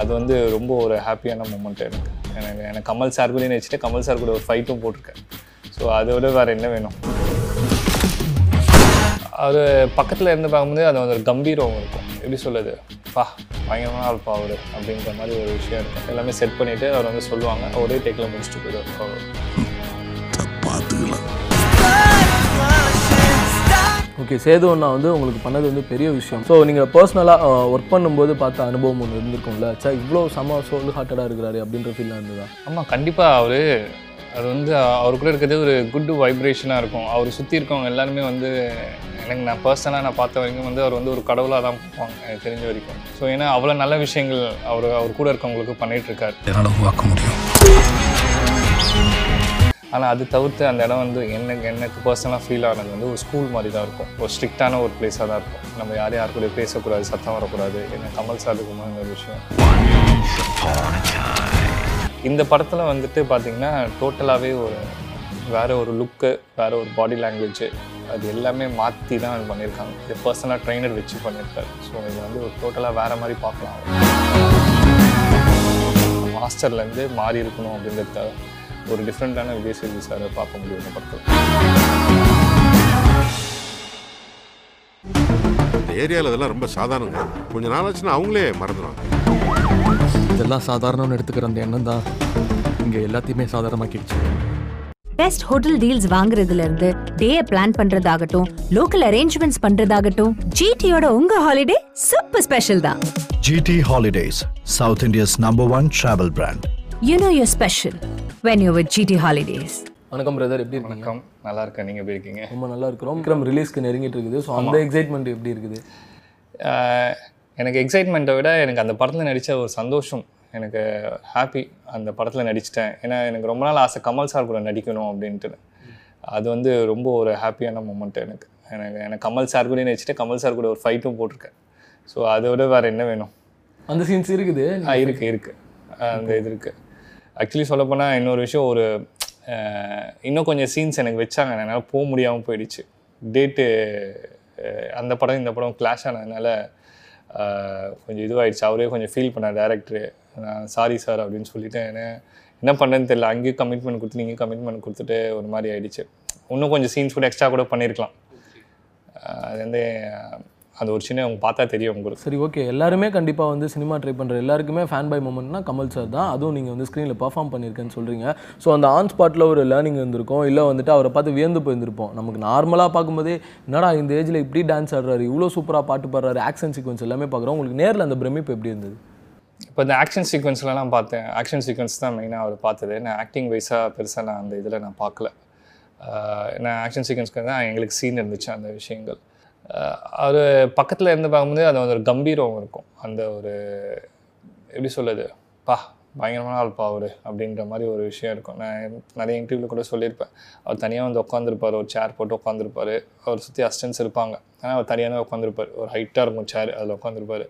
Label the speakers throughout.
Speaker 1: அது வந்து ரொம்ப ஒரு ஹாப்பியான மூமெண்ட் எனக்கு எனக்கு எனக்கு கமல் சார் கூட வச்சுட்டு கமல் சார் கூட ஒரு ஃபைட்டும் போட்டிருக்கேன். ஸோ அதை விட வேறு என்ன வேணும்? அவர் பக்கத்தில் இருந்து பார்க்கும்போது அது ஒரு கம்பீரம் இருக்கும். எப்படி சொல்லுது பா பயங்கரமான ஆள்ப்பா அவர் அப்படின்ற மாதிரி ஒரு விஷயம் இருக்கும். எல்லாமே செட் பண்ணிவிட்டு அவர் வந்து சொல்லுவாங்க. ஒரே டேக்கில் முடிச்சுட்டு போயிடுவார்.
Speaker 2: ஓகே சேது அண்ணா வந்து உங்களுக்கு பண்ணது வந்து பெரிய விஷயம். ஸோ நீங்கள் பர்சனலாக ஒர்க் பண்ணும்போது பார்த்த அனுபவம் ஒன்று இருந்திருக்கும்ல. சார் இவ்வளோ செம சோல் ஹார்ட்டடாக இருக்கிறாரு அப்படின்ற ஃபீலாக இருந்ததா?
Speaker 1: ஆமாம் கண்டிப்பாக அவர் அது வந்து அவர் கூட இருக்கிறது ஒரு குட் வைப்ரேஷனாக இருக்கும். அவர் சுற்றி இருக்கவங்க எல்லாருமே வந்து எனக்கு நான் பர்சனலாக நான் பார்த்த வரைக்கும் வந்து அவர் வந்து ஒரு கடவுளாக தான் பார்ப்பாங்க எனக்கு தெரிஞ்ச வரைக்கும். ஸோ ஏன்னா அவ்வளோ நல்ல விஷயங்கள் அவர் அவர் கூட இருக்கவங்களுக்கு பண்ணிட்டு இருக்காரு.
Speaker 3: என்னால் உருவாக்க முடியும்.
Speaker 1: ஆனால் அது தவிர்த்து அந்த இடம் வந்து எனக்கு எனக்கு பர்சனலாக ஃபீல் ஆனது வந்து ஒரு ஸ்கூல் மாதிரி தான் இருக்கும். ஒரு ஸ்ட்ரிக்டான ஒரு பிளேஸாக தான் இருக்கும். நம்ம யார் யார் கூட பேசக்கூடாது சத்தம் வரக்கூடாது. என்ன கமல் சார் ஒரு விஷயம். இந்த படத்தில் வந்துட்டு பார்த்தீங்கன்னா டோட்டலாகவே ஒரு வேறு ஒரு லுக்கு வேறு ஒரு பாடி லாங்குவேஜ் அது எல்லாமே மாற்றி தான் பண்ணியிருக்காங்க இது பர்சனலாக ட்ரைனர் வச்சு பண்ணியிருக்காரு ஸோ இது வந்து ஒரு டோட்டலாக வேறு மாதிரி பார்க்கலாம். மாஸ்டர்லேருந்து மாறி இருக்கணும் அப்படிங்கிறத ஒரு டிஃப்ரெண்ட்டான விஜய் சேதுபதி சாரை பார்க்க முடியும் இந்த படத்தில்
Speaker 4: இந்த ஏரியாவில் இதெல்லாம் ரொம்ப சாதாரணங்க. கொஞ்ச நாள் ஆச்சுன்னா அவங்களே மறந்துடுவாங்க
Speaker 3: இதெல்லாம் சாதாரணம்னு எடுத்துக்கிற அந்த எண்ணம் தான் இங்கே எல்லாத்தையுமே சாதாரணமாக்கிடுச்சு.
Speaker 5: பெஸ்ட் ஹோட்டல் டீல்ஸ் வாங்குறதுல இருந்து டே பிளான் பண்றதாகட்டும் லோக்கல் அரேஞ்ச்மெண்ட்ஸ் பண்றதாகட்டும் ஜிடியோட உங்க ஹாலிடே சூப்பர் ஸ்பெஷல் தான்.
Speaker 6: GT Holidays, South India's number one travel brand.
Speaker 5: You know your special when you with GT Holidays
Speaker 2: வணக்கம் பிரதர் எப்படி இருக்கீங்க?
Speaker 1: வணக்கம். நல்லா இருக்கேன். நீங்கள் எப்படி இருக்கீங்க?
Speaker 2: ரொம்ப நல்லா இருக்கிறோம். விக்ரம் ரிலீஸ்க்கு நெருங்கிட்டு இருக்குது. ஸோ அந்த எக்ஸைட்மெண்ட் எப்படி இருக்குது?
Speaker 1: எனக்கு எக்ஸைட்மெண்ட்டை விட எனக்கு அந்த படத்தில் நடித்த ஒரு சந்தோஷம். எனக்கு ஹாப்பி அந்த படத்தில் நடிச்சிட்டேன். ஏன்னா எனக்கு ரொம்ப நாள் ஆசை கமல் சார் கூட நடிக்கணும் அப்படின்ட்டு. அது வந்து ரொம்ப ஒரு ஹாப்பியான மூமெண்ட் எனக்கு. எனக்கு எனக்கு கமல் சார் கூட நடிச்சிட்டு கமல் சார் கூட ஒரு ஃபைட்டும் போட்டிருக்கேன். ஸோ அதை விட வேறு என்ன வேணும்?
Speaker 2: அந்த சீன்ஸ் இருக்குது?
Speaker 1: ஆ இருக்கு இருக்கு. ஆ, அந்த இது இருக்கு. ஆக்சுவலி சொல்லப்போனால் இன்னொரு விஷயம் ஒரு இன்னும் கொஞ்சம் சீன்ஸ் எனக்கு வச்சாங்க. என்னால் போக முடியாமல் போயிடுச்சு. டேட்டு அந்த படம் இந்த படம் கிளாஷ் ஆனதுனால கொஞ்சம் இதுவாயிடுச்சு. அவரே கொஞ்சம் ஃபீல் பண்ணார் டேரக்டரு நான் சாரி சார் அப்படின்னு சொல்லிட்டு என்ன என்ன பண்ணேன்னு தெரியல. அங்கேயும் கமிட்மெண்ட் கொடுத்து நீங்கள் கமிட்மெண்ட் கொடுத்துட்டு ஒரு மாதிரி ஆகிடுச்சு இன்னும் கொஞ்சம் சீன்ஸ் கூட எக்ஸ்ட்ரா கூட பண்ணியிருக்கலாம் அது வந்து அது ஒரு சின்ன அவங்க பார்த்தா தெரியும் உங்களுக்கு.
Speaker 2: சரி ஓகே எல்லாருமே கண்டிப்பாக வந்து சினிமா ட்ரை பண்ணுற எல்லாருக்குமே ஃபேன் பை மூமெண்ட்னா கமல் சார் தான். அதுவும் நீங்கள் வந்து ஸ்க்ரீனில் பர்ஃபார்ம் பண்ணியிருக்கேன்னு சொல்கிறீங்க ஸோ அந்த ஆன் ஸ்பாட்டில் ஒரு லேர்னிங் இருந்திருக்கும். இல்லை வந்துட்டு அவரை பார்த்து வியந்து போயிருந்திருப்போம். நமக்கு நார்மலாக பார்க்கும்போதே என்னடா இந்த ஏஜில் இப்படி டான்ஸ் ஆடுறாரு இவ்வளோ சூப்பராக பாட்டு பாடுறாரு ஆக்ஷன் சீக்வன்ஸ் எல்லாமே பார்க்குறோம். உங்களுக்கு நேரில் அந்த பிரமிப்பு எப்படி இருந்தது?
Speaker 1: இப்போ இந்த ஆக்ஷன் சீக்வன்ஸ்லலாம் பார்த்தேன். ஆக்ஷன் சீக்வன்ஸ் தான் மெயினாக அவர் பார்த்தது. நான் ஆக்டிங் வைஸாக பெருசாக நான் அந்த இதில் நான் பார்க்கல. நான் ஆக்ஷன் சீக்வன்ஸ்க்கு தான் எங்களுக்கு சீன் இருந்துச்சு அந்த விஷயங்கள். அவர் பக்கத்தில் இருந்து பார்க்கும்போது அது ஒரு கம்பீரம் இருக்கும். அந்த ஒரு எப்படி சொல்லுது பா பயங்கரமான ஆள்ப்பா அவர் அப்படின்ற மாதிரி ஒரு விஷயம் இருக்கும். நான் நிறைய இன்டர்வியூவில் கூட சொல்லியிருப்பேன். அவர் தனியாக வந்து உட்காந்துருப்பார் ஒரு சேர் போட்டு உட்காந்துருப்பார் அவர் சுற்றி அசிஸ்டன்ஸ் இருப்பாங்க. ஆனால் அவர் தனியாக உட்காந்துருப்பார் ஒரு ஹைட்டாக இருக்கும் சேர் அதில் உட்காந்துருப்பார்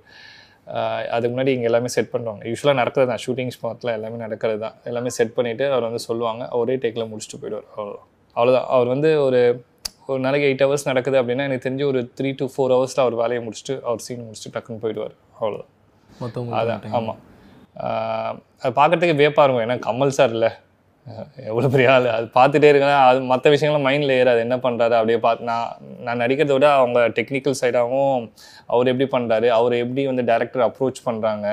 Speaker 1: அதுக்கு முன்னாடி இங்கே எல்லாமே செட் பண்ணுவாங்க. யூஸ்வலாக நடக்கிறது தான். ஷூட்டிங் ஸ்பாட்டில் எல்லாமே நடக்கிறது தான். எல்லாமே செட் பண்ணிவிட்டு அவர் வந்து சொல்லுவாங்க. ஒரே டேக்கில் முடிச்சுட்டு போயிடுவார். அவ்வளோ அவ்வளோதான் அவர் வந்து ஒரு ஒரு நாளைக்கு எயிட் ஹவர்ஸ் நடக்குது அப்படின்னா எனக்கு தெரிஞ்சு ஒரு த்ரீ to ஃபோர் ஹவர்ஸில் அவர் வேலையை முடிச்சுட்டு அவர் சீன் முடிச்சுட்டு டக்குன்னு போயிடுவார். அவ்வளோதான்
Speaker 2: மற்றவங்க
Speaker 1: அதான் ஆமாம் அது பார்க்கறதுக்கு வியப்பாக இருக்கும். ஏன்னா கமல் சார் இல்லை. எவ்வளோ பெரிய ஆள். அது பார்த்துட்டே இருக்கேன் அது மற்ற விஷயங்கள்லாம் மைண்டில் ஏறாது. என்ன பண்ணுறாரு அப்படியே பார்த்து நான் நான் நடிக்கிறத விட அவங்க டெக்னிக்கல் சைடாகவும் அவர் எப்படி பண்ணுறாரு அவர் எப்படி வந்து டேரக்டர் அப்ரோச் பண்ணுறாங்க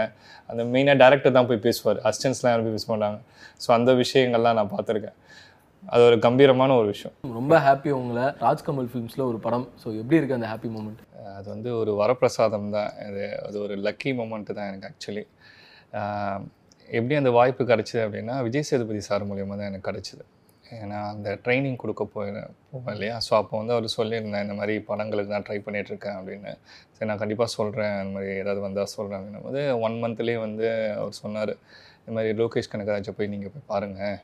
Speaker 1: அந்த மெயினாக டேரக்டர் தான் போய் பேசுவார். அசிஸ்டன்ஸ்லாம் யாரும் போய் பேச மாட்டாங்க. ஸோ அந்த விஷயங்கள்லாம் நான் பார்த்துருக்கேன். அது ஒரு கம்பீரமான ஒரு விஷயம்.
Speaker 2: ரொம்ப ஹாப்பி உங்களை ராஜ்கமல் ஃபிலிம்ஸில் ஒரு படம். ஸோ எப்படி இருக்குது அந்த ஹாப்பி மூமெண்ட்
Speaker 1: அது வந்து ஒரு வரப்பிரசாதம் தான். அது அது ஒரு லக்கி மூமெண்ட்டு தான் எனக்கு ஆக்சுவலி எப்படி அந்த வாய்ப்பு கிடச்சிது அப்படின்னா விஜய் சேதுபதி சார் மூலியமாக தான் எனக்கு கிடச்சிது. ஏன்னா அந்த ட்ரைனிங் கொடுக்க போய் போவேன் இல்லையா? ஸோ அப்போ வந்து அவர் சொல்லியிருந்தேன் இந்த மாதிரி படங்களுக்கு நான் ட்ரை பண்ணிகிட்ருக்கேன் அப்படின்னு. சரி நான் கண்டிப்பாக சொல்கிறேன் அந்த மாதிரி ஏதாவது வந்தால் சொல்கிறேன் அப்படின்னும் போது ஒன் மந்த்லேயே வந்து அவர் சொன்னார் இந்த மாதிரி லோகேஷ் கனகராஜை போய் நீங்கள் போய் பாருங்கள்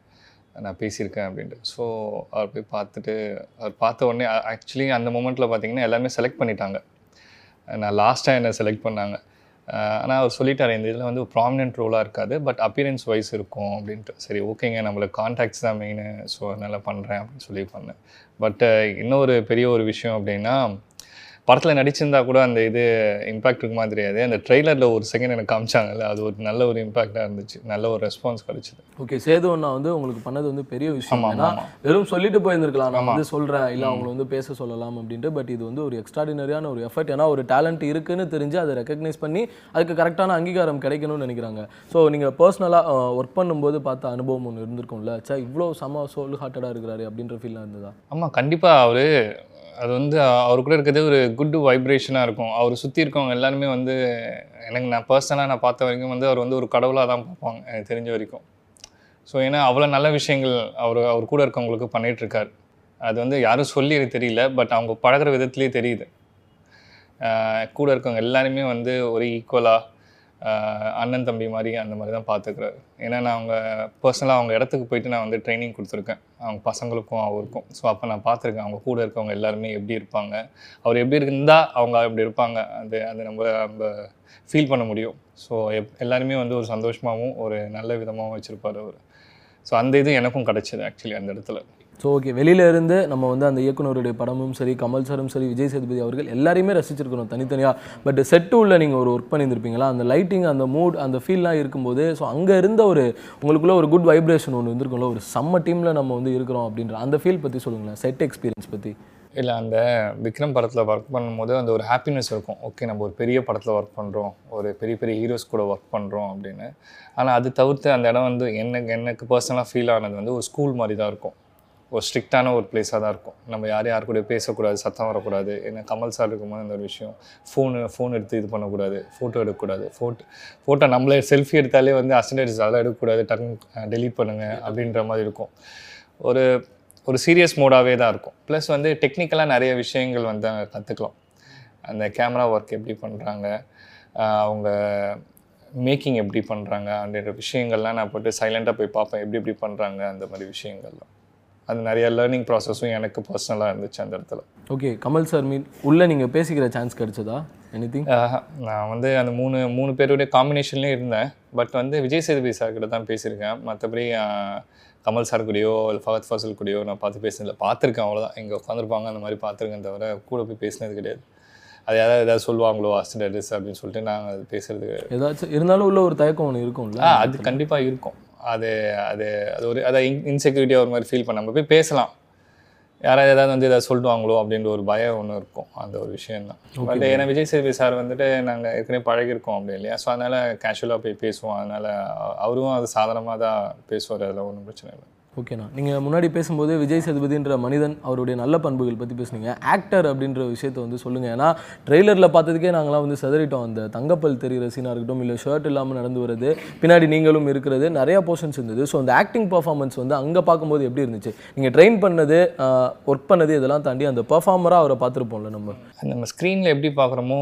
Speaker 1: நான் பேசியிருக்கேன் அப்படின்ட்டு. ஸோ அவர் போய் பார்த்துட்டு அவர் பார்த்த உடனே ஆக்சுவலி அந்த மூமெண்ட்டில் பார்த்தீங்கன்னா எல்லாமே செலக்ட் பண்ணிட்டாங்க. நான் லாஸ்ட்டாக என்னை செலக்ட் பண்ணாங்க. ஆனால் அவர் சொல்லிட்டார் இந்த இதில் வந்து ப்ராமினென்ட் ரோலாக இருக்காது பட் அப்பியரன்ஸ் வைஸ் இருக்கும் அப்படின்ட்டு. சரி ஓகேங்க நம்மளுக்கு கான்டாக்ட்ஸ் தான் மெயின் ஸோ அதனால் பண்ணுறேன் அப்படின்னு சொல்லி பண்ணேன். பட் இன்னொரு பெரிய ஒரு விஷயம் அப்படின்னா படத்தில் நடிச்சிருந்தா கூட அந்த இது இம்பாக்ட் இருக்குமா தெரியாது. அந்த ட்ரெய்லரில் ஒரு செகண்ட் எனக்கு காமிச்சாங்கல்ல அது ஒரு நல்ல ஒரு இம்பாக்டாக இருந்துச்சு. நல்ல ஒரு ரெஸ்பான்ஸ் கிடைச்சிது.
Speaker 2: ஓகே சேது அண்ணா வந்து உங்களுக்கு பண்ணது வந்து பெரிய விஷயம். ஏன்னா. வெறும் சொல்லிட்டு போயிருந்திருக்கலாம். நான் வந்து சொல்றேன் இல்ல அவங்கள வந்து பேச சொல்லலாம் அப்படின்ட்டு. பட் இது வந்து ஒரு எக்ஸ்ட்ராடினரியான ஒரு எஃபர்ட் ஏன்னா ஒரு டேலண்ட் இருக்குன்னு தெரிஞ்சு அதை ரெக்கக்னைஸ் பண்ணி அதுக்கு கரெக்டான அங்கீகாரம் கிடைக்கணும்னு நினைக்கிறாங்க. ஸோ நீங்க பர்சனலாக ஒர்க் பண்ணும்போது பார்த்த அனுபவம் ஒன்று இருந்திருக்கும்ல சே இவ்வளோ செம சோல் ஹார்ட்டடாக இருக்கிறாரு அப்படின்ற ஃபீல்லாம் இருந்ததா?
Speaker 1: ஆமாம் கண்டிப்பாக அவர் அது வந்து அவர் கூட இருக்கிறதே ஒரு குட் வைப்ரேஷனாக இருக்கும். அவர் சுற்றி இருக்கவங்க எல்லாருமே வந்து எனக்கு நான் பர்சனலாக நான் பார்த்த வரைக்கும் வந்து அவர் வந்து ஒரு கடவுளாக தான் பார்ப்பாங்க எனக்கு தெரிஞ்ச வரைக்கும். ஸோ ஏன்னா அவ்வளோ நல்ல விஷயங்கள் அவர் அவர் கூட இருக்கவங்களுக்கு பண்ணிகிட்ருக்கார் அது வந்து யாரும் சொல்லி எனக்கு தெரியல பட் அவங்க பழகுற விதத்துலேயே தெரியுது. கூட இருக்கவங்க எல்லாருமே வந்து ஒரு ஈக்குவலாக அண்ணன் தம்பி மாதிரி அந்த மாதிரி தான் பார்த்துக்கிறாரு. ஏன்னா நான் அவங்க பர்சனலாக அவங்க இடத்துக்கு போயிட்டு நான் வந்து ட்ரைனிங் கொடுத்துருக்கேன். அவங்க பசங்களுக்கும் அவருக்கும். ஸோ அப்போ நான் பார்த்துருக்கேன். அவங்க கூட இருக்கவங்க எல்லாருமே எப்படி இருப்பாங்க? அவர் எப்படி இருந்தால் அவங்க எப்படி இருப்பாங்க. அது அது நம்ம நம்ம ஃபீல் பண்ண முடியும். ஸோ எப் எல்லாருமே வந்து ஒரு சந்தோஷமாகவும் ஒரு நல்ல விதமாகவும் வச்சுருப்பார் அவர். ஸோ அந்த இது எனக்கும் கிடச்சிது ஆக்சுவலி அந்த இடத்துல.
Speaker 2: ஸோ ஓகே வெளியில இருந்து நம்ம வந்து அந்த இயக்குனருடைய படமும் சரி கமல் சாரும் சரி விஜய் சேதுபதி அவர்கள் எல்லாரையுமே ரசிச்சிருக்கணும் தனித்தனியாக பட் செட்டு உள்ள நீங்கள் ஒரு ஒர்க் பண்ணியிருந்திருப்பீங்களா? அந்த லைட்டிங் அந்த மூட் அந்த ஃபீல்லாம் இருக்கும்போது ஸோ அங்கே இருந்த ஒரு உங்களுக்குள்ள ஒரு குட் வைப்ரேஷன் ஒன்று இருந்திருக்கும்ல ஒரு செம்ம டீமில் நம்ம வந்து இருக்கிறோம் அப்படின்ற அந்த ஃபீல் பற்றி சொல்லுங்களேன் செட் எக்ஸ்பீரியன்ஸ் பற்றி
Speaker 1: இல்லை அந்த விக்ரம் படத்தில் ஒர்க் பண்ணும்போது அந்த ஒரு ஹாப்பினஸ் இருக்கும். ஓகே நம்ம ஒரு பெரிய படத்தில் ஒர்க் பண்ணுறோம் ஒரு பெரிய பெரிய ஹீரோஸ் கூட ஒர்க் பண்ணுறோம் அப்படின்னு. ஆனால் அது தவிர்த்து அந்த இடம் வந்து எனக்கு எனக்கு பர்சனலாக ஃபீல் ஆனது வந்து ஒரு ஸ்கூல் மாதிரி தான் இருக்கும். ஒரு ஸ்ட்ரிக்டான ஒரு பிளேஸாக தான் இருக்கும். நம்ம யார் யார் கூட பேசக்கூடாது சத்தம் வரக்கூடாது. ஏன்னா கமல் சார் இருக்கும்போது அந்த ஒரு விஷயம். ஃபோனு ஃபோன் எடுத்து இது பண்ணக்கூடாது. ஃபோட்டோ எடுக்கக்கூடாது. ஃபோட்டோ ஃபோட்டோ நம்மளே செல்ஃபி எடுத்தாலே வந்து அசன்டேஜ் அதெல்லாம் எடுக்கக்கூடாது. டக்குன்னு டெலீட் பண்ணுங்கள் அப்படின்ற மாதிரி இருக்கும். ஒரு ஒரு சீரியஸ் மோடாகவே தான் இருக்கும். ப்ளஸ் வந்து டெக்னிக்கலாக நிறைய விஷயங்கள் வந்து அங்கே கற்றுக்கலாம் அந்த கேமரா ஒர்க் எப்படி பண்ணுறாங்க அவங்க மேக்கிங் எப்படி பண்ணுறாங்க அப்படின்ற விஷயங்கள்லாம் நான் போட்டு சைலண்ட்டாக போய் பார்ப்பேன். எப்படி எப்படி பண்ணுறாங்க அந்த மாதிரி விஷயங்கள்லாம். அது நிறைய லேர்னிங் ப்ராசஸும் எனக்கு பர்சனலாக இருந்துச்சு அந்த இடத்துல.
Speaker 2: ஓகே கமல் சார் மீன் உள்ளே நீங்கள் பேசிக்கிற சான்ஸ் கிடைச்சதா? எனி
Speaker 1: ஆஹா, நான் வந்து அந்த மூணு மூணு பேருடைய காம்பினேஷன்லேயும் இருந்தேன். பட் வந்து விஜய் சேதுபதி சார் கிட்ட தான் பேசியிருக்கேன். மற்றபடி கமல் சார் கூடயோ இல்லை ஃபகத் ஃபாசில் கூடயோ நான் பார்த்து பேசினதில்ல பார்த்துருக்கேன் அவ்வளோதான் இங்கே உட்காந்துருப்பாங்க அந்த மாதிரி பார்த்துருக்கேன் தவிர கூட போய் பேசினது கிடையாது. அது யாராவது ஏதாவது சொல்லுவாங்களோ அசிடரிஸ் அப்படின்னு சொல்லிட்டு நாங்கள் அது பேசுறது கிடையாது.
Speaker 2: ஏதாச்சும் இருந்தாலும் உள்ள ஒரு தயக்கம் ஒன்று இருக்கும்ல?
Speaker 1: அது கண்டிப்பாக இருக்கும். அது அது அது ஒரு அதை இன்செக்யூரிட்டியாக ஒரு மாதிரி ஃபீல் பண்ண நம்ம போய் பேசலாம். யாராவது ஏதாவது வந்து ஏதாவது சொல்லுவாங்களோ அப்படின்ற ஒரு பயம் ஒன்று இருக்கும். அந்த ஒரு விஷயம் தான் பட் ஏன்னா விஜய் சேதுபதி சார் வந்துட்டு நாங்கள் ஏற்கனவே பழகிருக்கோம் அப்படி இல்லையா? ஸோ அதனால் கேஷுவலாக போய் பேசுவோம். அதனால் அவரும் அது சாதாரணமாக தான் பேசுவார். அதில் ஒன்றும் பிரச்சனை இல்லை.
Speaker 2: ஓகேண்ணா. நீங்கள் முன்னாடி பேசும்போது விஜய் சேதுபதின்ற மனிதன் அவருடைய நல்ல பண்புகள் பற்றி பேசுனீங்க. ஆக்டர் அப்படின்ற விஷயத்தை வந்து சொல்லுங்கள் ஏன்னா ட்ரெய்லரில் பார்த்ததுக்கே நாங்களாம் வந்து செதறிட்டோம். அந்த தங்கப்பல் தெரிகிற சீனாக இருக்கட்டும் இல்லை ஷர்ட் இல்லாமல் நடந்து வருது பின்னாடி நீங்களும் இருக்கிறது நிறையா போர்ஷன்ஸ் இருந்தது. ஸோ அந்த ஆக்டிங் பர்ஃபார்மன்ஸ் வந்து அங்கே பார்க்கும்போது எப்படி இருந்துச்சு? நீங்கள் ட்ரெயின் பண்ணது ஒர்க் பண்ணது இதெல்லாம் தாண்டி அந்த பர்ஃபார்மராக அவரை பார்த்துருப்போம்ல நம்ம.
Speaker 1: நம்ம ஸ்க்ரீனில் எப்படி பார்க்குறோமோ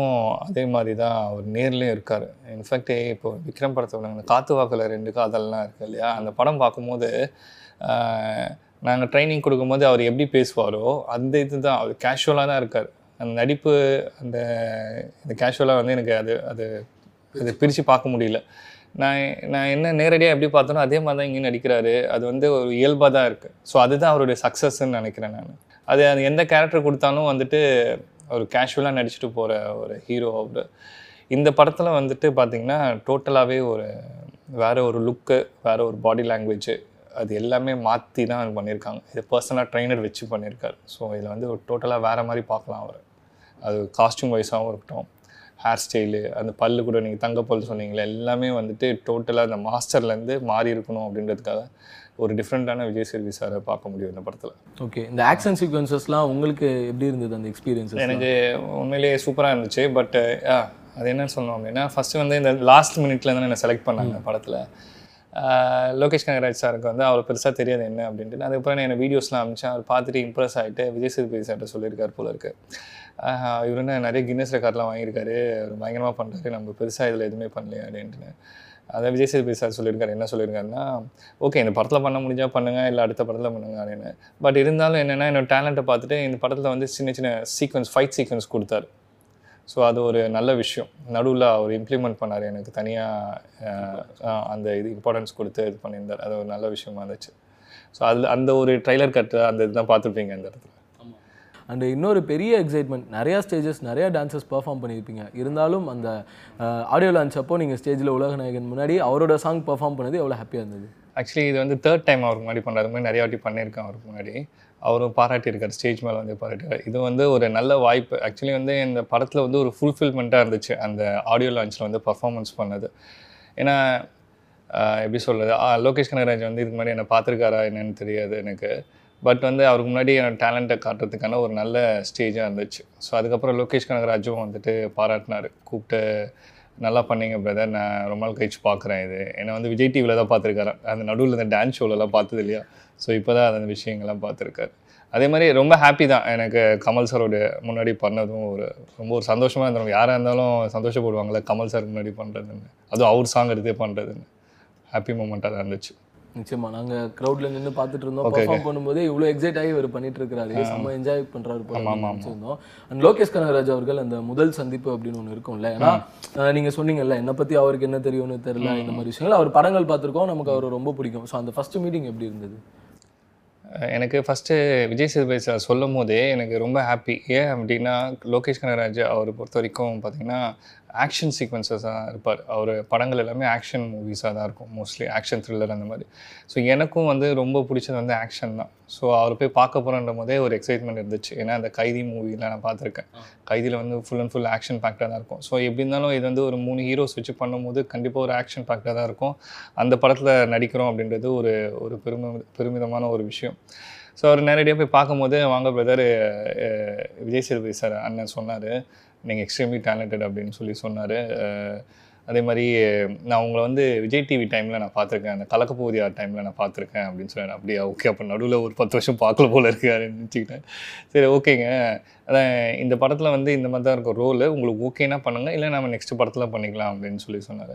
Speaker 1: அதே மாதிரி தான் அவர் நேர்லேயும் இருக்கார். இன்ஃபேக்ட் இப்போ விக்ரம் படத்தை காத்து வாக்கில் ரெண்டு காதல்லாம் இருக்கு இல்லையா? அந்த படம் பார்க்கும்போது நாங்கள் ட்ரைனிங் கொடுக்கும்போது அவர் எப்படி பேசுவாரோ அந்த இது தான் அவர் கேஷுவலாக தான் இருக்கார். அந்த நடிப்பு அந்த இந்த கேஷுவலாக வந்து எனக்கு அது அது அது பிரித்து பார்க்க முடியல. நான் நான் என்ன நேரடியாக எப்படி பார்த்தனோ அதே மாதிரி தான் இங்கே நடிக்கிறாரு. அது வந்து ஒரு இயல்பாக தான் இருக்குது ஸோ அதுதான் அவருடைய சக்ஸஸ்ன்னு நினைக்கிறேன் நான். அது அது எந்த கேரக்டர் கொடுத்தாலும் வந்துட்டு ஒரு கேஷுவலாக நடிச்சுட்டு போகிற ஒரு ஹீரோ அவர். இந்த படத்தில் வந்துட்டு பார்த்தீங்கன்னா டோட்டலாகவே ஒரு வேறு ஒரு லுக்கு வேறு ஒரு பாடி லாங்குவேஜ் அது எல்லாமே மாற்றி தான் பண்ணியிருக்காங்க இது பர்சனலாக ட்ரைனர் வச்சு பண்ணியிருக்காரு ஸோ இதில் வந்து ஒரு டோட்டலாக வேறு மாதிரி பார்க்கலாம் அவர். அது காஸ்டியூம் வைஸாகவும் இருக்கட்டும் ஹேர் ஸ்டைலு அந்த பல்லு கூட நீங்கள் தங்கப்பல் சொன்னீங்களே எல்லாமே வந்துட்டு டோட்டலாக அந்த மாஸ்டர்லேருந்து மாறி இருக்கணும் அப்படின்றதுக்காக ஒரு டிஃப்ரெண்ட்டான விஜய் சேதுபதி சாரை பார்க்க முடியும் இந்த படத்தில்.
Speaker 2: ஓகே இந்த ஆக்ஷன் சீக்வன்சஸ்லாம் உங்களுக்கு எப்படி இருந்தது அந்த எக்ஸ்பீரியன்ஸஸ்
Speaker 1: எனக்கு உண்மையிலேயே சூப்பராக இருந்துச்சு பட் அது என்னன்னு சொல்லணும் அப்படின்னா ஃபஸ்ட்டு வந்து இந்த லாஸ்ட் மினிட்ல தான் என்னை செலக்ட் பண்ணாங்க படத்தில். லோகேஷ் கனகராஜ் சாருக்கு வந்து அவ்வளோ பெருசாக தெரியாது என்ன அப்படின்ட்டு. அதுக்கப்புறம் என்ன வீடியோஸ்லாம் அமிச்சேன் அவர் பார்த்துட்டு இம்ப்ரெஸ் ஆகிட்டு விஜய் சேதுபதி சார்கிட்ட சொல்லியிருக்காரு போல இருக்கு. இவர் என்ன நிறைய கின்னஸ் ரெக்கார்ட்லாம் வாங்கியிருக்காரு. அவர் பயங்கரமாக பண்ணுறாரு நம்ம பெருசாக இதில் எதுவுமே பண்ணலையே அப்படின்ட்டு. அதை விஜய் சேதுபதி சார் சொல்லியிருக்காரு. என்ன சொல்லியிருக்காருன்னா ஓகே இந்த படத்தில் பண்ண முடிஞ்சால் பண்ணுங்கள் இல்லை அடுத்த படத்தில் பண்ணுங்க அப்படின்னு. பட் இருந்தாலும் என்னென்னா என்னோட டேலண்ட்டை பார்த்துட்டு இந்த படத்தில் வந்து சின்ன சின்ன சீக்வன்ஸ் ஃபைட் சீக்வன்ஸ் கொடுத்தாரு. ஸோ அது ஒரு நல்ல விஷயம். நடுவில் அவர் இம்ப்ளிமெண்ட் பண்ணார். எனக்கு தனியாக அந்த இது இம்பார்ட்டன்ஸ் கொடுத்து இது பண்ணியிருந்தார். அது ஒரு நல்ல விஷயமா இருந்துச்சு. ஸோ அதில் அந்த ஒரு ட்ரைலர் கட்டு அந்த இதுதான் பார்த்துருப்பீங்க அந்த இடத்துல.
Speaker 2: அண்ட் இன்னொரு பெரிய எக்ஸைட்மெண்ட் நிறையா ஸ்டேஜஸ் நிறையா டான்சஸ் பெர்ஃபார்ம் பண்ணியிருப்பீங்க. இருந்தாலும் அந்த ஆடியோ லான்ச் அப்போ நீங்கள் ஸ்டேஜில் உலகநாயகன் முன்னாடி அவரோட சாங் பெர்ஃபார்ம் பண்ணது எவ்வளோ ஹாப்பியாக இருந்தது?
Speaker 1: ஆக்சுவலி இது வந்து தேர்ட் டைம் அவருக்கு முன்னாடி பண்ணுறது மாதிரி நிறைய வாட்டி பண்ணியிருக்கேன் அவருக்கு முன்னாடி. அவரும் பாராட்டியிருக்கார் ஸ்டேஜ் மேலே வந்து பாராட்டியிருக்கார். இது வந்து ஒரு நல்ல வாய்ப்பு. ஆக்சுவலி வந்து இந்த படத்தில் வந்து ஒரு ஃபுல்ஃபில்மெண்ட்டாக இருந்துச்சு. அந்த ஆடியோ லான்ச்சில் வந்து பர்ஃபார்மன்ஸ் பண்ணது. ஏன்னா எப்படி சொல்கிறது லோகேஷ் கனகராஜ் வந்து இதுக்கு முன்னாடி என்னை பார்த்துருக்காரா என்னன்னு தெரியாது எனக்கு. பட் வந்து அவருக்கு முன்னாடி என் டேலண்ட்டை காட்டுறதுக்கான ஒரு நல்ல ஸ்டேஜாக இருந்துச்சு. ஸோ அதுக்கப்புறம் லோகேஷ் கனகராஜும் வந்துட்டு பாராட்டினார். கூப்பிட்டு நல்லா பண்ணீங்க பிரதர் நான் ரொம்ப நாள் கழிச்சு பார்க்குறேன் இது. என்னை வந்து விஜய் டிவியில் தான் பார்த்துருக்காரு அந்த நடுவில் இந்த டான்ஸ் ஷோலெலாம் பார்த்தது இல்லையா? ஸோ இப்போ தான் அந்த விஷயங்கள்லாம் பார்த்துருக்காரு. அதே மாதிரி ரொம்ப ஹாப்பி தான். எனக்கு கமல் சாரோட முன்னாடி பண்ணதும் ஒரு ரொம்ப ஒரு சந்தோஷமாக இருந்தவங்க யாராக இருந்தாலும் சந்தோஷப்படுவாங்கள்ல கமல் சார் முன்னாடி பண்ணுறதுன்னு அதுவும் அவர் சாங் எடுத்தே பண்ணுறதுன்னு ஹாப்பி மூமெண்ட்டாக தான் இருந்துச்சு.
Speaker 2: நிச்சயமா. நாங்கள் க்ரௌடில் நின்று பார்த்துட்டு இருந்தோம். பெர்ஃபார்ம் பண்ணும்போதே இவ்வளோ எக்ஸைட் ஆகி இவர் பண்ணிட்டு இருக்காரு செம்ம என்ஜாய்
Speaker 1: ஆமா.
Speaker 2: நினச்சிருந்தோம். அண்ட் லோகேஷ் கனகராஜ் அவர்கள் அந்த முதல் சந்திப்பு அப்படின்னு ஒன்று இருக்கும்ல. ஏன்னா நீங்க சொன்னீங்கல்ல என்னை பற்றி அவருக்கு என்ன தெரியும்னு தெரியல இந்த மாதிரி விஷயங்கள். அவர் படங்கள் பார்த்துருக்கோம். நமக்கு அவர் ரொம்ப பிடிக்கும். ஸோ அந்த ஃபர்ஸ்ட் மீட்டிங் எப்படி இருந்தது?
Speaker 1: எனக்கு ஃபஸ்ட்டு விஜய் சேதுபதி சார் சொல்லும் போதே எனக்கு ரொம்ப ஹாப்பி ஏன் அப்படின்னா லோகேஷ் கனகராஜ் அவரை பொறுத்த வரைக்கும் பார்த்திங்கன்னா ஆக்ஷன் சீக்வன்சஸ் தான் இருப்பார். அவர் படங்கள் எல்லாமே ஆக்ஷன் மூவிஸாக தான் இருக்கும். மோஸ்ட்லி ஆக்ஷன் த்ரில்லர் அந்த மாதிரி. ஸோ எனக்கும் வந்து ரொம்ப பிடிச்சது வந்து ஆக்ஷன் தான். ஸோ அவர் போய் பார்க்க போகிறன்ற போதே ஒரு எக்ஸைட்மெண்ட் இருந்துச்சு. ஏன்னா அந்த கைதி மூவியில் நான் பார்த்துருக்கேன். கைதியில் வந்து ஃபுல் அண்ட் ஃபுல் ஆக்ஷன் பேக்டாக தான் இருக்கும். ஸோ எப்படி இருந்தாலும் இது வந்து ஒரு மூணு ஹீரோஸ் வச்சு பண்ணும்போது கண்டிப்பாக ஒரு ஆக்ஷன் பேக்டாக தான் இருக்கும். அந்த படத்தில் நடிக்கிறோம் அப்படின்றது ஒரு ஒரு பெருமை பெருமிதமான ஒரு விஷயம். ஸோ அவர் நேரடியாக போய் பார்க்கும்போது வாங்க பிரதர் விஜய் சேதுபதி சார் அண்ணன் சொன்னார். நீங்கள் எக்ஸ்ட்ரீம்லி டேலண்டட் அப்படின்னு சொல்லி சொன்னார். அதே மாதிரி நான் உங்களை வந்து விஜய் டிவி டைமில் நான் பார்த்துருக்கேன். அந்த கலக்கப்போதியா டைமில் நான் பார்த்துருக்கேன் அப்படின்னு சொன்னார். அப்படியா? ஓகே அப்போ நடுவில் ஒரு பத்து வருஷம் பார்க்கல போல இருக்காருன்னு நினச்சிக்கிட்டேன். சரி ஓகேங்க அதான் இந்த படத்தில் வந்து இந்த மாதிரி தான் இருக்கும் ரோல் உங்களுக்கு ஓகேனா பண்ணுங்கள் இல்லை நம்ம நெக்ஸ்ட் படத்தில் பண்ணிக்கலாம் அப்படின்னு சொல்லி சொன்னார்.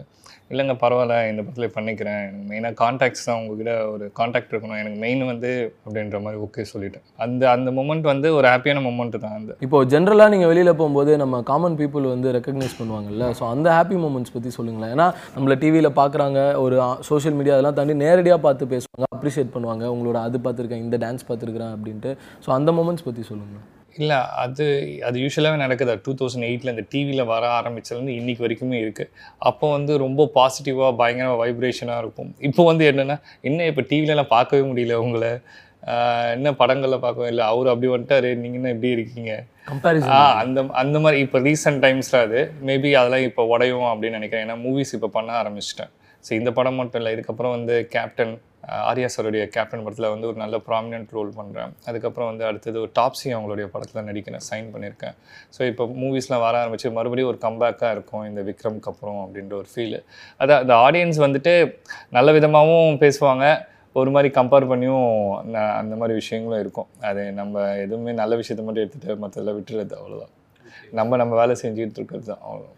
Speaker 1: இல்லைங்க பரவாயில்ல இந்த படத்தில் பண்ணிக்கிறேன். எனக்கு மெயினாக காண்டாக்ட்ஸ் தான் உங்ககிட்ட ஒரு காண்டாக்ட் இருக்கணும். எனக்கு மெயின் வந்து அப்படின்ற மாதிரி ஓகே சொல்லிட்டேன். அந்த அந்த மூமெண்ட் வந்து ஒரு ஹாப்பியான மூமெண்ட் தான் அந்த.
Speaker 2: இப்போ ஜென்ரலாக நீங்கள் வெளியில் போகும்போது நம்ம காமன் பீப்புள் வந்து ரெக்கக்னைஸ் பண்ணுவாங்கல்ல. ஸோ அந்த ஹாப்பி மூமெண்ட்ஸ் பற்றி சொல்லுங்களேன். ஏன்னா நம்மளை டிவியில் பார்க்குறாங்க ஒரு சோஷியல் மீடியா அதெல்லாம் தாண்டி நேரடியாக பார்த்து பேசுவாங்க அப்ரிஷியேட் பண்ணுவாங்க. உங்களோட அது பார்த்துருக்கேன் இந்த டான்ஸ் பார்த்துருக்கேன் அப்படின்ட்டு. ஸோ அந்த மூமெண்ட்ஸ் பற்றி சொல்லுங்கள்
Speaker 1: இல்லை அது அது யூஸ்வலாகவே நடக்குது. டூ தௌசண்ட் எயிட்டில் இந்த டிவியில் வர ஆரம்பிச்சதுலேருந்து இன்னைக்கு வரைக்குமே இருக்குது அப்போ வந்து ரொம்ப பாசிட்டிவாக பயங்கரமாக வைப்ரேஷனாக இருக்கும். இப்போ வந்து என்னென்னா என்ன இப்போ டிவிலலாம் பார்க்கவே முடியல உங்களை? என்ன படங்களில் பார்க்கவே இல்லை அவர் அப்படி வந்துட்டாரு நீங்கள் என்ன இப்படி இருக்கீங்க? ஆ அந்த அந்த மாதிரி இப்போ ரீசெண்ட் டைம்ஸில் அது மேபி அதெல்லாம் இப்போ உடையும் அப்படின்னு நினைக்கிறேன். ஏன்னா மூவிஸ் இப்போ பண்ண ஆரம்பிச்சிட்டேன். ஸோ இந்த படம் மட்டும் இல்லை இதுக்கப்புறம் வந்து கேப்டன் ஆர்யா சாருடைய கேப்டன் படத்தில் வந்து ஒரு நல்ல ப்ராமினென்ட் ரோல் பண்ணுறேன் அதுக்கப்புறம் வந்து அடுத்தது ஒரு டாப்ஸி அவங்களுடைய படத்தில் நடிக்கிறேன் சைன் பண்ணியிருக்கேன். ஸோ இப்போ மூவிஸ்லாம் வர ஆரம்பிச்சு மறுபடியும் ஒரு கம்பேக்காக இருக்கும் இந்த விக்ரம்க்கு அப்புறம் அப்படின்ற ஒரு ஃபீல் அதான் அந்த ஆடியன்ஸ் வந்துட்டு நல்ல விதமாகவும் பேசுவாங்க ஒரு மாதிரி கம்பேர் பண்ணியும் அந்த மாதிரி விஷயங்களும் இருக்கும். அது நம்ம எதுவுமே நல்ல விஷயத்த மட்டும் எடுத்துகிட்டு மற்றதெல்லாம் விட்டுறது அவ்வளோதான் நம்ம நம்ம வேலை செஞ்சுட்டு இருக்கிறது தான் அவ்வளோ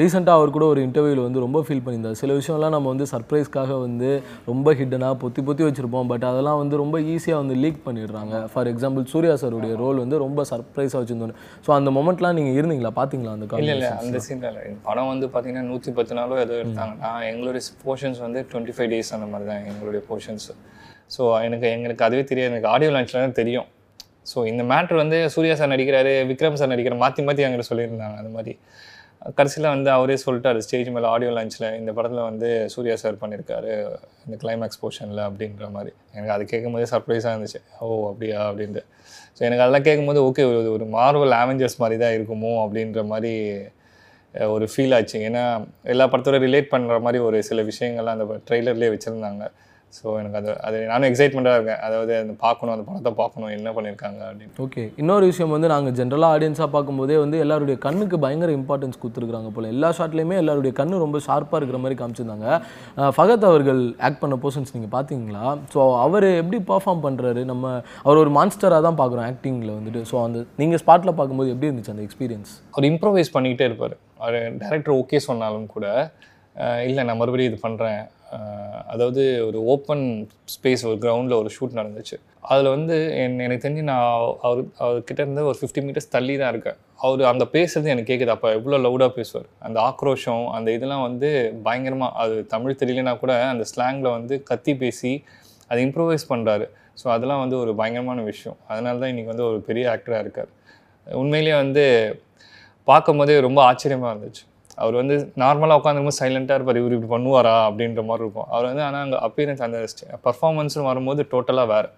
Speaker 2: ரீசெண்டாக அவர் கூட ஒரு இன்டர்வியூவில் வந்து ரொம்ப ஃபீல் பண்ணியிருந்தார். சில விஷயம்லாம் நம்ம வந்து சர்ப்ரைஸ்க்காக வந்து ரொம்ப ஹிட்டனாக பொத்தி பொத்தி வச்சுருப்போம். பட் அதெல்லாம் வந்து ரொம்ப ஈஸியாக வந்து லீக் பண்ணிடுறாங்க. ஃபார் எக்ஸாம்பிள் சூர்யா சாருடைய ரோல் வந்து ரொம்ப சர்ப்ரைஸாக வச்சுருந்தோம் ஸோ அந்த மொமெண்ட்லாம் நீங்கள் இருந்தீங்களா? பார்த்தீங்களா அந்த
Speaker 1: இல்லை இல்லை? அந்த சீனில் படம் வந்து பார்த்தீங்கன்னா நூற்றி பத்து நாளோ ஏதோ எடுத்தாங்க நான் எங்களுடைய போர்ஷன்ஸ் வந்து டுவெண்ட்டி ஃபைவ் டேஸ் அந்த மாதிரி தான் எங்களுடைய போர்ஷன்ஸ் ஸோ எனக்கு எங்களுக்கு அதுவே தெரியாது. எனக்கு ஆடியோ லான்ச்சில் தான் தெரியும். ஸோ இந்த மேட்ரு வந்து சூர்யா சார் நடிக்கிறாரு விக்ரம் சார் நடிக்கிற மாற்றி மாற்றி எங்கிட்ட சொல்லியிருந்தாங்க. அந்த மாதிரி. கடைசியில் வந்து அவரே சொல்லிட்டாரு ஸ்டேஜ் மேலே ஆடியோ லான்ச்சில் இந்த படத்தில் வந்து சூர்யா சார் பண்ணியிருக்காரு இந்த கிளைமேக்ஸ் போர்ஷனில் அப்படின்ற மாதிரி. எனக்கு அது கேட்கும்போதே சர்ப்ரைஸாக இருந்துச்சு. ஓ அப்படியா அப்படின்ட்டு. ஸோ எனக்கு அதெல்லாம் கேட்கும்போது ஓகே ஒரு ஒரு மார்வல் ஆவெஞ்சர்ஸ் மாதிரி தான் இருக்குமோ அப்படின்ற மாதிரி ஒரு ஃபீல் ஆச்சு. ஏன்னா எல்லா படத்தோட ரிலேட் பண்ணுற மாதிரி ஒரு சில விஷயங்கள்லாம் அந்த ட்ரெய்லர்லேயே வச்சுருந்தாங்க. ஸோ எனக்கு அது அது நானும் எக்ஸைட்மெண்ட்டாக இருக்கேன். அதாவது அந்த பார்க்கணும் அந்த படத்தை பார்க்கணும் என்ன பண்ணியிருக்காங்க அப்படின்னு.
Speaker 2: ஓகே இன்னொரு விஷயம் வந்து நாங்கள் ஜென்ரலாக ஆடியன்ஸாக பார்க்கும்போதே வந்து எல்லாருடைய கண்ணுக்கு பயங்கர இம்பார்ட்டன்ஸ் கொடுத்துருக்காங்க போல. எல்லா ஷாட்லேயுமே எல்லாருடைய கண்ணு ரொம்ப ஷார்ப்பாக இருக்கிற மாதிரி காமிச்சிருந்தாங்க. ஃபகத் அவர்கள் ஆக்ட் பண்ண போர்ஷன்ஸ் நீங்கள் பார்த்தீங்களா? ஸோ அவர் எப்படி பர்ஃபார்ம் பண்ணுறாரு நம்ம அவர் ஒரு மான்ஸ்டராக தான் பார்க்குறோம் ஆக்டிங்கில் வந்துட்டு. ஸோ அந்த நீங்கள் ஸ்பாட்டில் பார்க்கும்போது எப்படி இருந்துச்சு அந்த எக்ஸ்பீரியன்ஸ்
Speaker 1: அவர் இம்ப்ரோவைஸ் பண்ணிக்கிட்டே இருப்பார். அவர் டேரக்டர் ஓகே சொன்னாலும் கூட இல்லை நான் மறுபடியும் இது பண்ணுறேன் அதாவது ஒரு ஓப்பன் ஸ்பேஸ் ஒரு கிரவுண்டில் ஒரு ஷூட் நடந்துச்சு. அதில் வந்து என் எனக்கு தெரிஞ்சு நான் அவர் அவர்கிட்ட இருந்து ஒரு ஃபிஃப்டி மீட்டர்ஸ் தள்ளி தான் இருக்கேன். அவர் அந்த பேசுறது எனக்கு கேட்குது அப்போ எவ்வளோ லவுடாக பேசுவார்? அந்த ஆக்ரோஷம் அந்த இதெல்லாம் வந்து பயங்கரமாக அது தமிழ் தெரியலனா கூட அந்த ஸ்லாங்கில் வந்து கத்தி பேசி அதை இம்ப்ரூவைஸ் பண்ணுறாரு ஸோ அதெல்லாம் வந்து ஒரு பயங்கரமான விஷயம். அதனால தான் இன்றைக்கி வந்து ஒரு பெரிய ஆக்டராக இருக்கார். உண்மையிலேயே வந்து பார்க்கும்போதே ரொம்ப ஆச்சரியமாக இருந்துச்சு. அவர் வந்து நார்மலாக உட்காந்துருக்கும் சைலண்ட்டாக இருப்பார். இவர் இப்படி பண்ணுவாரா? அப்படின்ற மாதிரி இருக்கும். அவர் வந்து ஆனால் அங்கே அப்பியரன்ஸ் அந்த பர்ஃபார்மன்ஸ்னு வரும்போது டோட்டலாக வேறு.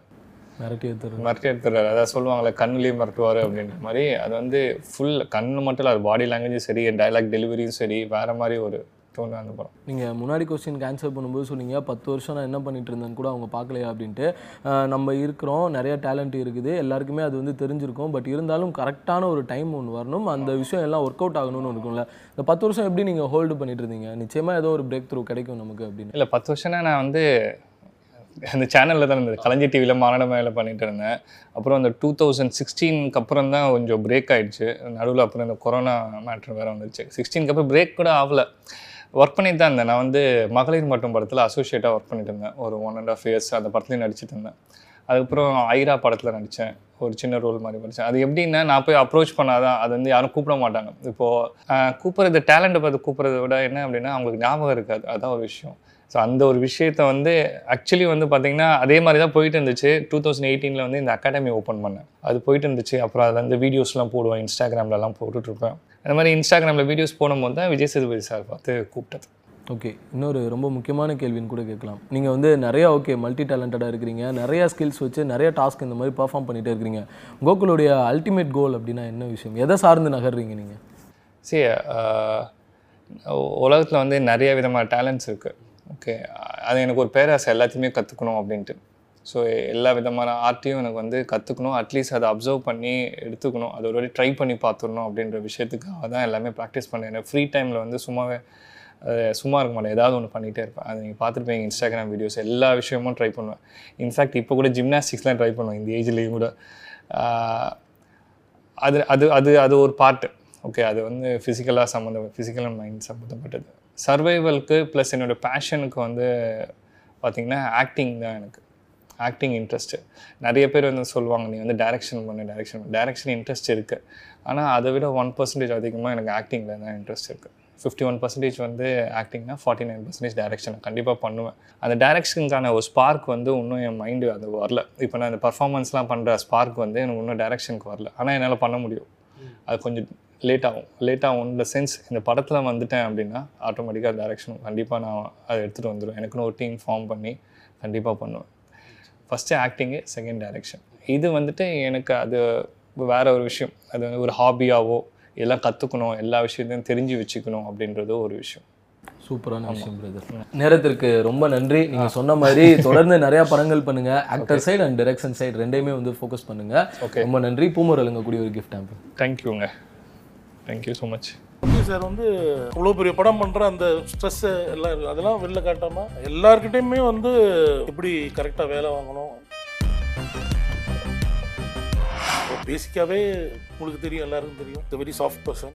Speaker 2: மிரட்டி எடுத்துரு
Speaker 1: மிரட்டி எடுத்துறாரு அதாவது சொல்லுவாங்களே கண்ணுலேயே மிரட்டுவார் அப்படின்ற மாதிரி. அது வந்து ஃபுல் கண்ணு மட்டும் இல்லை அது பாடி லாங்குவேஜும் சரி டைலாக் டெலிவரியும் சரி வேறு மாதிரி ஒரு டோன் அந்த படம்
Speaker 2: நீங்கள் முன்னாடி கொஸ்டினுக்கு ஆன்சர் பண்ணும்போது சொன்னீங்க பத்து வருஷம் நான் என்ன பண்ணிட்டு இருந்தேன்னு கூட அவங்க பார்க்கலையா அப்படின்ட்டு. நம்ம இருக்கிறோம் நிறைய டேலண்ட் இருக்குது எல்லாருக்குமே அது வந்து தெரிஞ்சிருக்கும் பட் இருந்தாலும் கரெக்டான ஒரு டைம் ஒன்று வரணும் அந்த விஷயம் எல்லாம் ஒர்க் அவுட் ஆகணும்னு இருக்கும்ல. இந்த பத்து வருஷம் எப்படி நீங்கள் ஹோல்டு பண்ணிட்டு இருந்தீங்க? நிச்சயமாக ஏதோ ஒரு பிரேக் த்ரூ கிடைக்கும் நமக்கு அப்படின்னு.
Speaker 1: இல்லை பத்து வருஷம்னா நான் வந்து அந்த சேனலில் தான் இருந்தது. கலைஞர் டிவியில் மாநாடு மேலே பண்ணிட்டு இருந்தேன். அப்புறம் அந்த டூ தௌசண்ட் சிக்ஸ்டீனுக்கு அப்புறம் தான் கொஞ்சம் பிரேக் ஆயிடுச்சு. நடுவில் அப்புறம் இந்த கொரோனா மேட்ரு வேறு வந்துருச்சு சிக்ஸ்டீனுக்கு அப்புறம் பிரேக் கூட ஆகல. ஒர்க் பண்ணிட்டு தான் இருந்தேன். நான் வந்து மகளிர் மட்டும் படத்தில் அசோசியேட்டாக ஒர்க் பண்ணிட்டு இருந்தேன். ஒரு ஒன் அண்ட் ஆஃப் இயர்ஸ் அந்த படத்துலேயும் நடிச்சிட்டு இருந்தேன். அதுக்கப்புறம் ஐரா படத்தில் நடித்தேன் ஒரு சின்ன ரோல் மாதிரி படித்தேன் அது எப்படின்னா நான் போய் அப்ரோச் பண்ணாதான் அது வந்து யாரும் கூப்பிட மாட்டாங்க. இப்போது கூப்பிட்றது டேலண்ட்டை பார்த்து கூப்பிட்றத விட என்ன அப்படின்னா அவங்களுக்கு ஞாபகம் இருக்காது. அதான் ஒரு விஷயம். ஸோ அந்த ஒரு விஷயத்த வந்து ஆக்சுவலி வந்து பார்த்தீங்கன்னா அதே மாதிரி தான் போயிட்டு இருந்துச்சு டூ தௌசண்ட் எயிட்டீனில் வந்து இந்த அகாடமி ஓப்பன் பண்ணேன். அது போயிட்டு இருந்துச்சு அப்புறம் அதில் வந்து வீடியோஸ்லாம் போடுவேன் இன்ஸ்டாகிராம்லலாம் போட்டுட்ருப்பேன் அந்த மாதிரி இன்ஸ்டாகிராமில் வீடியோஸ் போடும்போது தான் விஜய் சேதுபதி சார் பார்த்து கூப்பிட்டது.
Speaker 2: ஓகே இன்னொரு ரொம்ப முக்கியமான கேள்வின்னு கூட கேட்கலாம். நீங்கள் வந்து நிறையா ஓகே மல்டி டேலண்டடாக இருக்கிறீங்க. நிறையா ஸ்கில்ஸ் வச்சு நிறைய டாஸ்க் இந்த மாதிரி பர்ஃபார்ம் பண்ணிகிட்டே இருக்கிறீங்க. கோகுலுடைய அல்டிமேட் கோல் அப்படின்னா என்ன விஷயம்? எதை சார்ந்து நகர்றீங்க நீங்கள்
Speaker 1: சரி உலகத்தில் வந்து நிறைய விதமான டேலண்ட்ஸ் இருக்குது ஓகே. அது எனக்கு ஒரு பேராசை எல்லாத்தையுமே கற்றுக்கணும் அப்படின்ட்டு. ஸோ எல்லா விதமான ஆர்ட்டையும் எனக்கு வந்து கற்றுக்கணும் அட்லீஸ்ட் அதை அப்சர்வ் பண்ணி எடுத்துக்கணும். அதை ஒரு வாட்டி ட்ரை பண்ணி பார்த்துடணும் அப்படின்ற விஷயத்துக்காக தான் எல்லாமே ப்ராக்டிஸ் பண்ணேன். ஃப்ரீ டைமில் வந்து சும்மாவே அது சும்மா இருக்க மாட்டேன். ஏதாவது ஒன்று பண்ணிகிட்டே இருப்பேன். அது நீங்கள் பார்த்துருப்பீங்க இன்ஸ்டாகிராம் வீடியோஸ் எல்லா விஷயமும் ட்ரை பண்ணுவேன். இன்ஃபேக்ட் இப்போ கூட ஜிம்னாஸ்டிக்ஸ்லாம் ட்ரை பண்ணுவேன் இந்த ஏஜ்லேயும் கூட. அது அது அது அது ஒரு பார்ட்டு ஓகே அது வந்து ஃபிசிக்கலாக சம்மந்தம் ஃபிசிக்கல் அண்ட் மைண்ட் சம்மந்தப்பட்டது சர்வைவலுக்கு ப்ளஸ் என்னோடய பேஷனுக்கு வந்து பார்த்திங்கன்னா ஆக்டிங் தான் எனக்கு. ஆக்டிங் இன்ட்ரெஸ்ட்டு நிறைய பேர் வந்து சொல்லுவாங்க நீ வந்து டைரக்ஷன் பண்ணு டேரெக்ஷன் டேரெக்ஷன் இன்ட்ரெஸ்ட் இருக்குது ஆனால் அதை விட ஒன் பர்சன்டேஜ் அதிகமாக எனக்கு ஆக்டிங்கில் தான் இன்ட்ரெஸ்ட் இருக்குது ஃபிஃப்டி ஒன் பர்சன்டேஜ் வந்து ஆக்டிங்னா ஃபார்ட்டி நைன் பர்சன்டேஜ் டேரக்ஷன் கண்டிப்பாக பண்ணுவேன். அந்த டேரக்ஷனுக்கான ஒரு ஸ்பார்க் வந்து இன்னும் என் மைண்டு அது வரல. இப்போ நான் அந்த பர்ஃபார்மன்ஸ்லாம் பண்ணுற ஸ்பார்க் வந்து எனக்கு இன்னும் டேரெக்ஷனுக்கு வரல. ஆனால் என்னால் பண்ண முடியும். அது கொஞ்சம் லேட் ஆகும் லேட் ஆகும் இந்த சென்ஸ் இந்த படத்தில் வந்துட்டேன் அப்படின்னா ஆட்டோமேட்டிக்காக டேரக்ஷன் கண்டிப்பாக நான் அதை எடுத்துகிட்டு வந்துடுவேன் எனக்குன்னு ஒரு டீம் ஃபார்ம் பண்ணி கண்டிப்பாக பண்ணுவேன். ஃபஸ்ட்டு ஆக்டிங்கு செகண்ட் டைரக்ஷன் இது வந்துட்டு எனக்கு அது வேற ஒரு விஷயம். அது வந்து ஒரு ஹாபியாவோ எல்லாம் கற்றுக்கணும் எல்லா விஷயத்தையும் தெரிஞ்சு வச்சுக்கணும் அப்படின்றது ஒரு விஷயம்.
Speaker 2: சூப்பரான விஷயம் பிரதர் நேரத்திற்கு ரொம்ப நன்றி. நீங்க சொன்ன மாதிரி தொடர்ந்து நிறைய படங்கள் பண்ணுங்க. Actor side and direction side ரெண்டையுமே வந்து ஃபோக்கஸ் பண்ணுங்க. ரொம்ப நன்றி. பூமர் அலங்கக்கூடிய ஒரு கிஃப்ட் ஆம்பு
Speaker 1: தேங்க்யூங்க thank you so much
Speaker 7: Vijay sir வந்து இவ்வளோ பெரிய படம் பண்ணுற அந்த ஸ்ட்ரெஸ்ஸு எல்லாம் அதெல்லாம் வெளில காட்டாமல் எல்லாருக்கிட்டேயுமே வந்து எப்படி கரெக்டாக வேலை வாங்கணும்? பேசிக்காகவே உங்களுக்கு தெரியும் எல்லாருக்கும் தெரியும். Very soft person